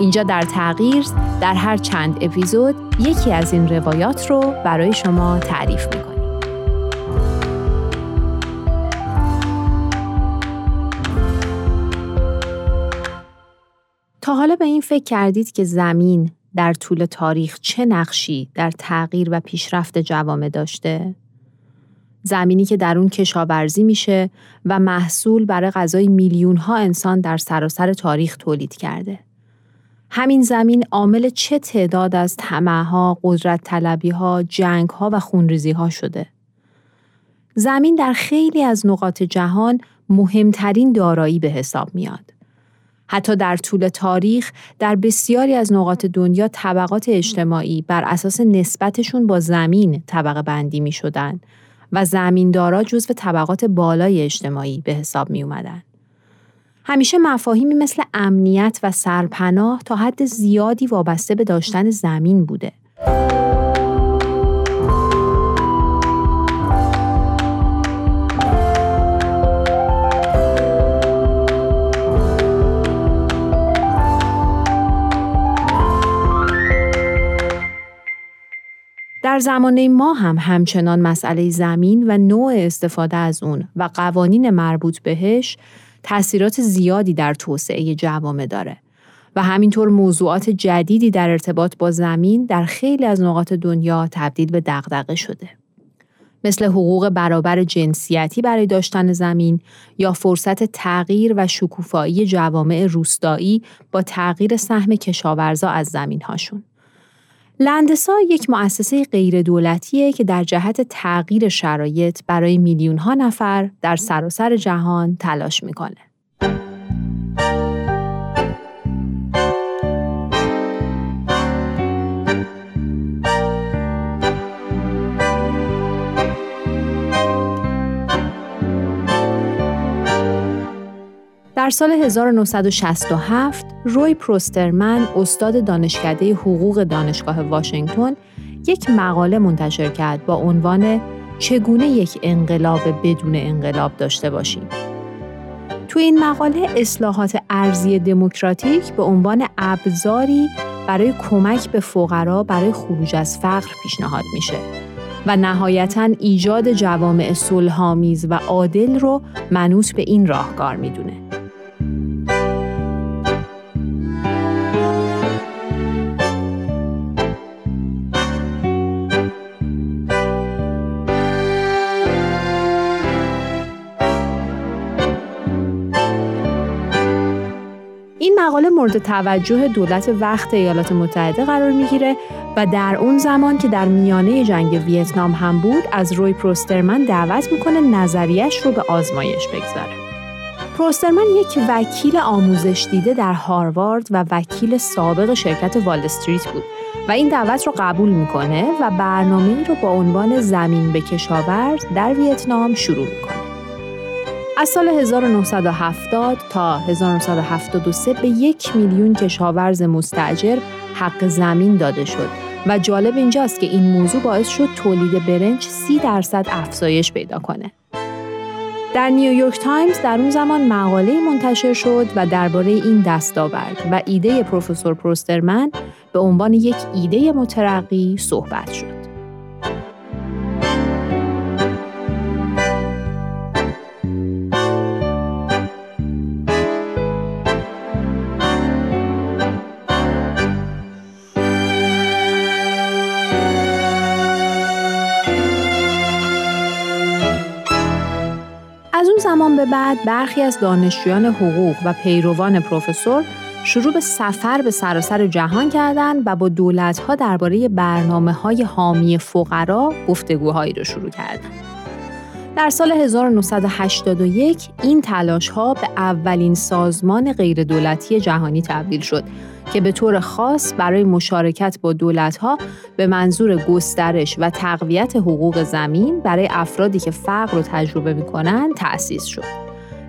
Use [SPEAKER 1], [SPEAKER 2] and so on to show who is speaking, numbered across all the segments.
[SPEAKER 1] اینجا در تغییر در هر چند اپیزود یکی از این روایات رو برای شما تعریف می‌کنیم. تا حالا به این فکر کردید که زمین در طول تاریخ چه نقشی در تغییر و پیشرفت جوامع داشته؟ زمینی که در اون کشاورزی میشه و محصول برای غذای میلیون ها انسان در سراسر تاریخ تولید کرده. همین زمین عامل چه تعداد از ها، قدرت طلبی ها، جنگ ها و خونریزی ها شده؟ زمین در خیلی از نقاط جهان مهمترین دارایی به حساب میاد. حتی در طول تاریخ در بسیاری از نقاط دنیا طبقات اجتماعی بر اساس نسبتشون با زمین طبقه بندی می شدن و زمیندارا جزو طبقات بالای اجتماعی به حساب می اومدن. همیشه مفاهیمی مثل امنیت و سرپناه تا حد زیادی وابسته به داشتن زمین بوده. در زمانه ما هم همچنان مسئله زمین و نوع استفاده از اون و قوانین مربوط بهش تاثیرات زیادی در توسعه جوامع داره و همینطور موضوعات جدیدی در ارتباط با زمین در خیلی از نقاط دنیا تبدیل به دغدغه شده. مثل حقوق برابر جنسیتی برای داشتن زمین یا فرصت تغییر و شکوفایی جوامع روستایی با تغییر سهم کشاورزا از زمینهاشون. لندسا یک مؤسسه غیر دولتیه که در جهت تغییر شرایط برای میلیون ها نفر در سراسر جهان تلاش می‌کنه. در سال 1967 روی پروسترمن استاد دانشکده حقوق دانشگاه واشنگتن یک مقاله منتشر کرد با عنوان چگونه یک انقلاب بدون انقلاب داشته باشیم. تو این مقاله اصلاحات ارزی دموکراتیک به عنوان ابزاری برای کمک به فقرا برای خروج از فقر پیشنهاد میشه و نهایتا ایجاد جوامع صلحآمیز و عادل رو منوط به این راهکار می‌دونه. مورد توجه دولت وقت ایالات متحده قرار می‌گیره و در اون زمان که در میانه جنگ ویتنام هم بود از روی پروسترمن دعوت می‌کنه نظریش رو به آزمایش بگذاره. پروسترمن یک وکیل آموزش دیده در هاروارد و وکیل سابق شرکت وال استریت بود و این دعوت رو قبول می‌کنه و برنامه رو با عنوان زمین به کشاورز در ویتنام شروع می‌کنه. از سال 1970 تا 1973 به یک میلیون کشاورز مستجر حق زمین داده شد و جالب اینجاست که این موضوع باعث شد تولید برنج 30 درصد افزایش پیدا کنه. در نیویورک تایمز در اون زمان مقاله منتشر شد و درباره این دستاورد و ایده پروفسور پروسترمن به عنوان یک ایده مترقی صحبت شد. اون زمان به بعد برخی از دانشجویان حقوق و پیروان پروفسور شروع به سفر به سراسر جهان کردند و با دولتها درباره برنامه های حامی فقرا گفتگوهایی را شروع کردند. در سال 1981 این تلاش ها به اولین سازمان غیردولتی جهانی تبدیل شد که به طور خاص برای مشارکت با دولت ها به منظور گسترش و تقویت حقوق زمین برای افرادی که فقر رو تجربه می کنند تأسیس شد.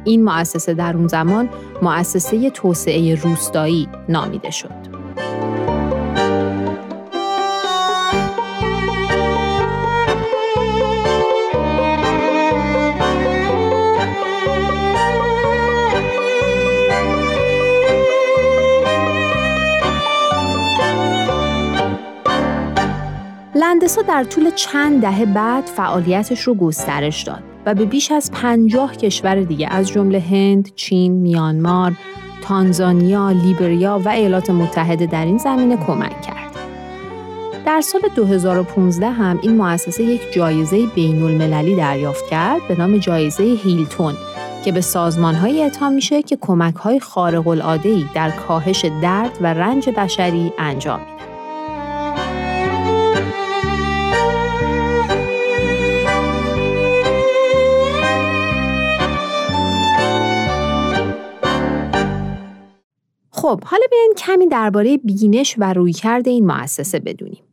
[SPEAKER 1] این مؤسسه در اون زمان مؤسسه توسعه روستایی نامیده شد. لندسا در طول چند دهه بعد فعالیتش رو گسترش داد و به بیش از پنجاه کشور دیگه از جمله هند، چین، میانمار، تانزانیا، لیبریا و ایالات متحده در این زمینه کمک کرد. در سال 2015 هم این مؤسسه یک جایزه بین المللی دریافت کرد به نام جایزه هیلتون که به سازمانهایی اعطا میشه که کمکهای خارق العاده در کاهش درد و رنج بشری انجام میدن. خب حالا بیاین کمی درباره بینش و رویکرد این مؤسسه بدونیم.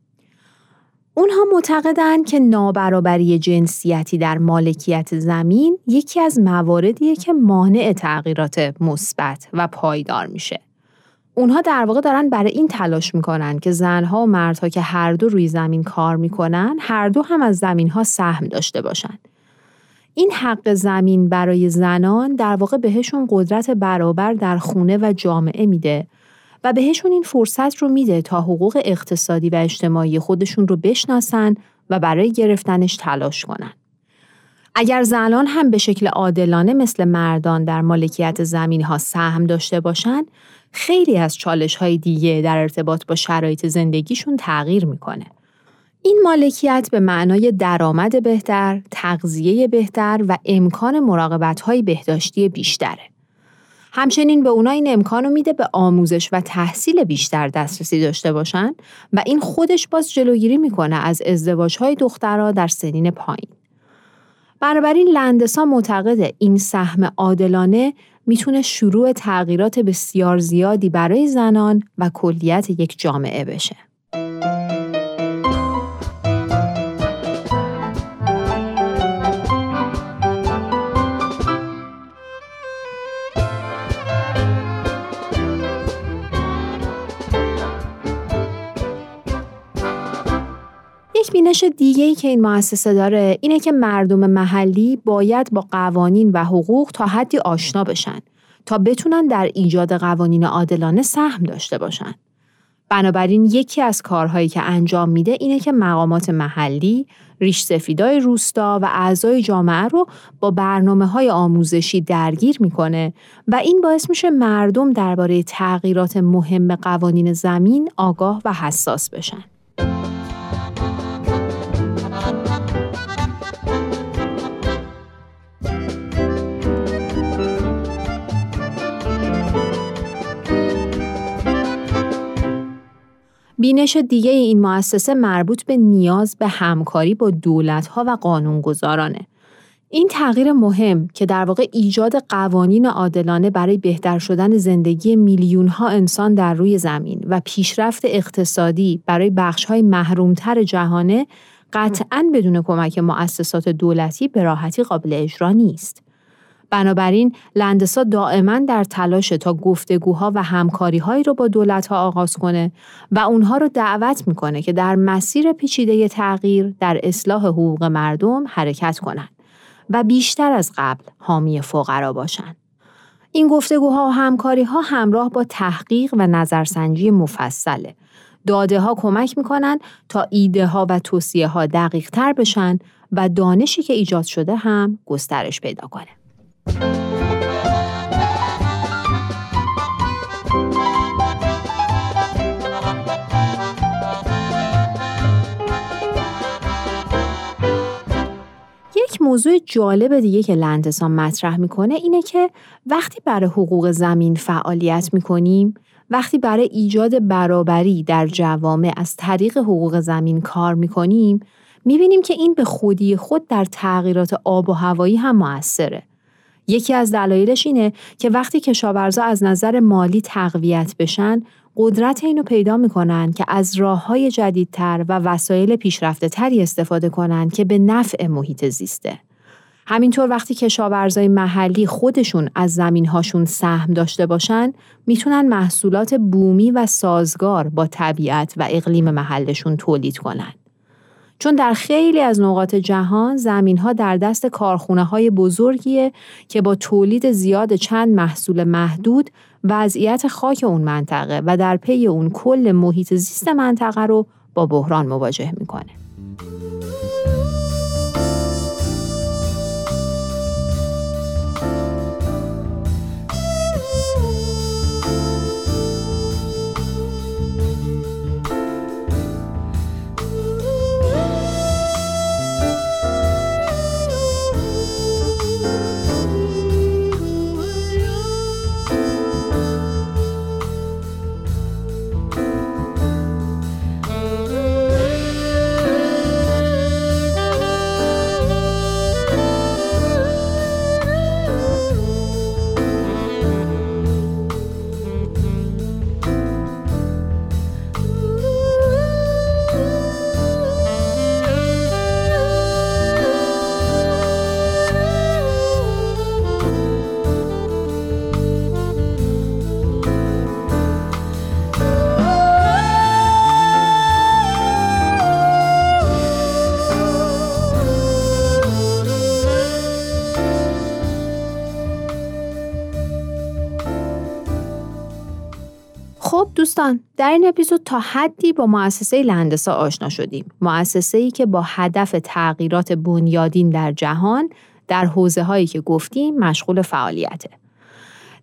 [SPEAKER 1] اونها معتقدند که نابرابری جنسیتی در مالکیت زمین یکی از مواردیه که مانع تغییرات مثبت و پایدار میشه. اونها در واقع دارن برای این تلاش می‌کنن که زنها و مردها که هر دو روی زمین کار می‌کنن هر دو هم از زمینها سهم داشته باشن. این حق زمین برای زنان در واقع بهشون قدرت برابر در خونه و جامعه میده و بهشون این فرصت رو میده تا حقوق اقتصادی و اجتماعی خودشون رو بشناسن و برای گرفتنش تلاش کنن. اگر زنان هم به شکل عادلانه مثل مردان در مالکیت زمین ها سهم داشته باشند، خیلی از چالش های دیگه در ارتباط با شرایط زندگیشون تغییر می‌کنه. این مالکیت به معنای درآمد بهتر، تغذیه بهتر و امکان مراقبت‌های بهداشتی بیشتره. همچنین به اونا این امکان میده به آموزش و تحصیل بیشتر دسترسی داشته باشن و این خودش باز جلوگیری می‌کنه از ازدواجهای دخترها در سنین پایین. بنابراین لندسا معتقد این سهم عادلانه می‌تونه شروع تغییرات بسیار زیادی برای زنان و کلیت یک جامعه بشه. یک بینش دیگه ای که این مؤسسه داره اینه که مردم محلی باید با قوانین و حقوق تا حدی آشنا بشن تا بتونن در ایجاد قوانین عادلانه سهم داشته باشن. بنابراین یکی از کارهایی که انجام میده اینه که مقامات محلی، ریش سفیدای روستا و اعضای جامعه رو با برنامه های آموزشی درگیر می‌کنه و این باعث میشه مردم درباره تغییرات مهم قوانین زمین آگاه و حساس بشن. بینش دیگه این مؤسسه مربوط به نیاز به همکاری با دولتها و قانونگذارانه. این تغییر مهم که در واقع ایجاد قوانین عادلانه برای بهتر شدن زندگی میلیون ها انسان در روی زمین و پیشرفت اقتصادی برای بخش های محرومتر جهانه قطعا بدون کمک مؤسسات دولتی به راحتی قابل اجرا نیست. بنابراین لندسا دائما در تلاش تا گفتگوها و همکاریهایی رو با دولتها آغاز کنه و اونها رو دعوت می‌کنه که در مسیر پیچیده تغییر در اصلاح حقوق مردم حرکت کنند و بیشتر از قبل حامی فقرا باشند. این گفتگوها و همکاری ها همراه با تحقیق و نظرسنجی مفصله. داده ها کمک می‌کنن تا ایده ها و توصیه ها دقیق تر بشن و دانشی که ایجاد شده هم گسترش پیدا کنه. موضوع جالب دیگه که لندسان مطرح می‌کنه اینه که وقتی برای حقوق زمین فعالیت می‌کنیم وقتی برای ایجاد برابری در جوامع از طریق حقوق زمین کار می‌کنیم می‌بینیم که این به خودی خود در تغییرات آب و هوایی هم موثره. یکی از دلایلش اینه که وقتی کشاورزا از نظر مالی تقویت بشن قدرت اینو پیدا می‌کنن که از راه های جدیدتر و وسایل پیشرفته تری استفاده کنن که به نفع محیط زیسته. همینطور وقتی کشاورزای محلی خودشون از زمینهاشون سهم داشته باشن می‌تونن محصولات بومی و سازگار با طبیعت و اقلیم محلشون تولید کنن. چون در خیلی از نقاط جهان زمین ها در دست کارخونه های بزرگیه که با تولید زیاد چند محصول محدود وضعیت خاک اون منطقه و در پی اون کل محیط زیست منطقه رو با بحران مواجه می‌کنه. دوستان در این اپیزود تا حدی با مؤسسه لندسا آشنا شدیم. مؤسسه ای که با هدف تغییرات بنیادین در جهان در حوزه هایی که گفتیم مشغول فعالیته.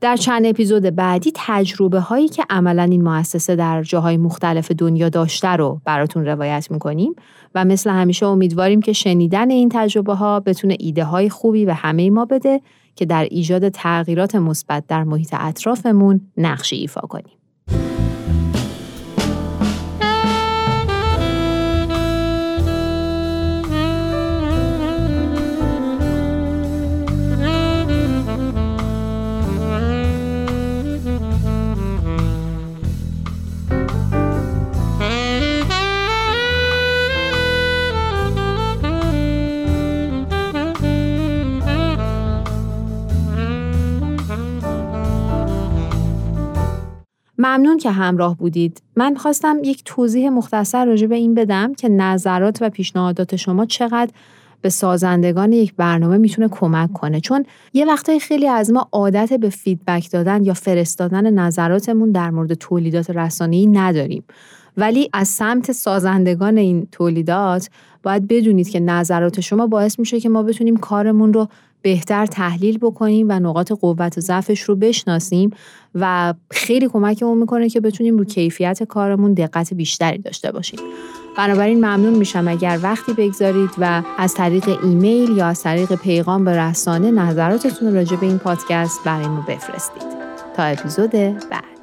[SPEAKER 1] در چند اپیزود بعدی تجربه هایی که عملا این مؤسسه در جاهای مختلف دنیا داشته رو براتون روایت می‌کنیم و مثل همیشه امیدواریم که شنیدن این تجربه ها بتونه ایده های خوبی به همه ما بده که در ایجاد تغییرات مثبت در محیط اطرافمون نقشی ایفا کنیم. ممنون که همراه بودید. من خواستم یک توضیح مختصر راجع به این بدم که نظرات و پیشنهادات شما چقدر به سازندگان یک برنامه می‌تونه کمک کنه چون یه وقتای خیلی از ما عادت به فیدبک دادن یا فرستادن نظراتمون در مورد تولیدات رسانه‌ای نداریم ولی از سمت سازندگان این تولیدات باید بدونید که نظرات شما باعث میشه که ما بتونیم کارمون رو بهتر تحلیل بکنیم و نقاط قوت و ضعفش رو بشناسیم و خیلی کمکمون می‌کنه که بتونیم رو کیفیت کارمون دقت بیشتری داشته باشیم. بنابراین ممنون میشم اگر وقتی بگذارید و از طریق ایمیل یا از طریق پیغام به رسانه نظراتتون راجع به این پادکست برای ما بفرستید. تا اپیزود بعد.